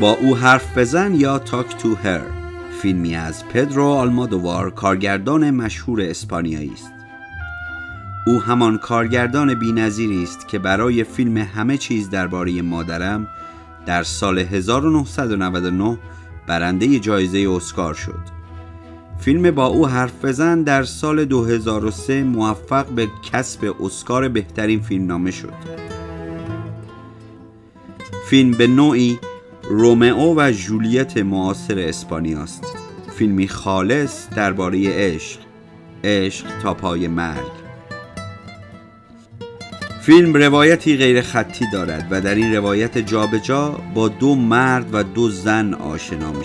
با او حرف بزن یا تاک تو هر فیلمی از پدرو آلمادووار کارگردان مشهور اسپانیایی است. او همان کارگردان بینظیری است که برای فیلم همه چیز درباره مادرم در سال 1999 برنده جایزه اسکار شد. فیلم با او حرف بزن در سال 2003 موفق به کسب اسکار بهترین فیلم نامه شد. فیلم به نوعی رومئو و جولیت معاصر اسپانیاست فیلمی خالص درباره عشق عشق تا پای مرگ. فیلم روایتی غیر خطی دارد و در این روایت جابجا جا با دو مرد و دو زن آشنا می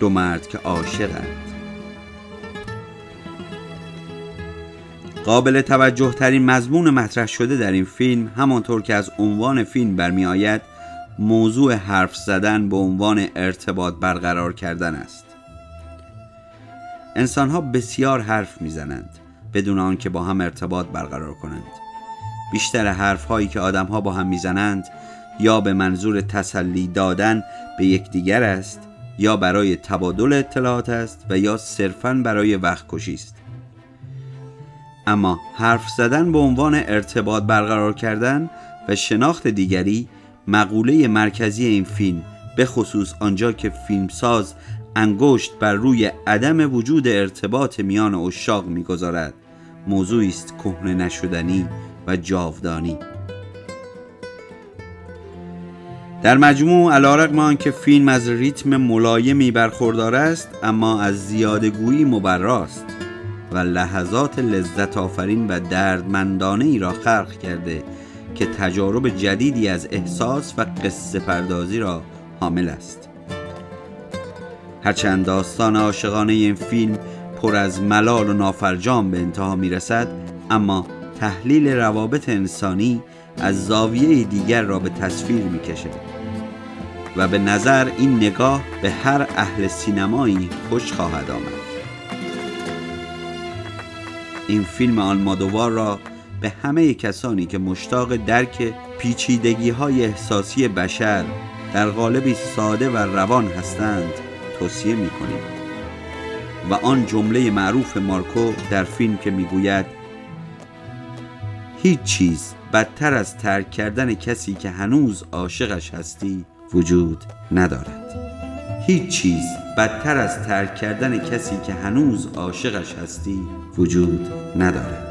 دو مرد که عاشقند. قابل توجه ترین مضمون مطرح شده در این فیلم همانطور که از عنوان فیلم برمی آید موضوع حرف زدن به عنوان ارتباط برقرار کردن است. انسان ها بسیار حرف می‌زنند بدون آنکه با هم ارتباط برقرار کنند. بیشتر حرف هایی که آدم ها با هم می‌زنند یا به منظور تسلی دادن به یکدیگر است یا برای تبادل اطلاعات است و یا صرفا برای وقت کشی است. اما حرف زدن به عنوان ارتباط برقرار کردن و شناخت دیگری مقوله مرکزی این فیلم به خصوص آنجا که فیلمساز انگشت بر روی عدم وجود ارتباط میان اشاق می‌گذارد موضوعی است کهنه نشدنی و جاودانی. در مجموع علیرغم آنکه فیلم از ریتم ملایمی برخوردار است اما از زیادگویی مبراست و لحظات لذت آفرین و دردمندانه ای را خلق کرده که تجارب جدیدی از احساس و قصه پردازی را حامل است. هرچند داستان عاشقانه این فیلم پر از ملال و نافرجام به انتها می رسد اما تحلیل روابط انسانی از زاویه دیگر را به تصویر می کشه و به نظر این نگاه به هر اهل سینمایی خوش خواهد آمد. این فیلم آلمادوار را به همه کسانی که مشتاق درک پیچیدگی های احساسی بشر در قالبی ساده و روان هستند توصیه می کنیم و آن جمله معروف مارکو در فیلم که می‌گوید هیچ چیز بدتر از ترک کردن کسی که هنوز عاشقش هستی وجود ندارد. هیچ چیز بدتر از ترک کردن کسی که هنوز عاشقش هستی وجود ندارد.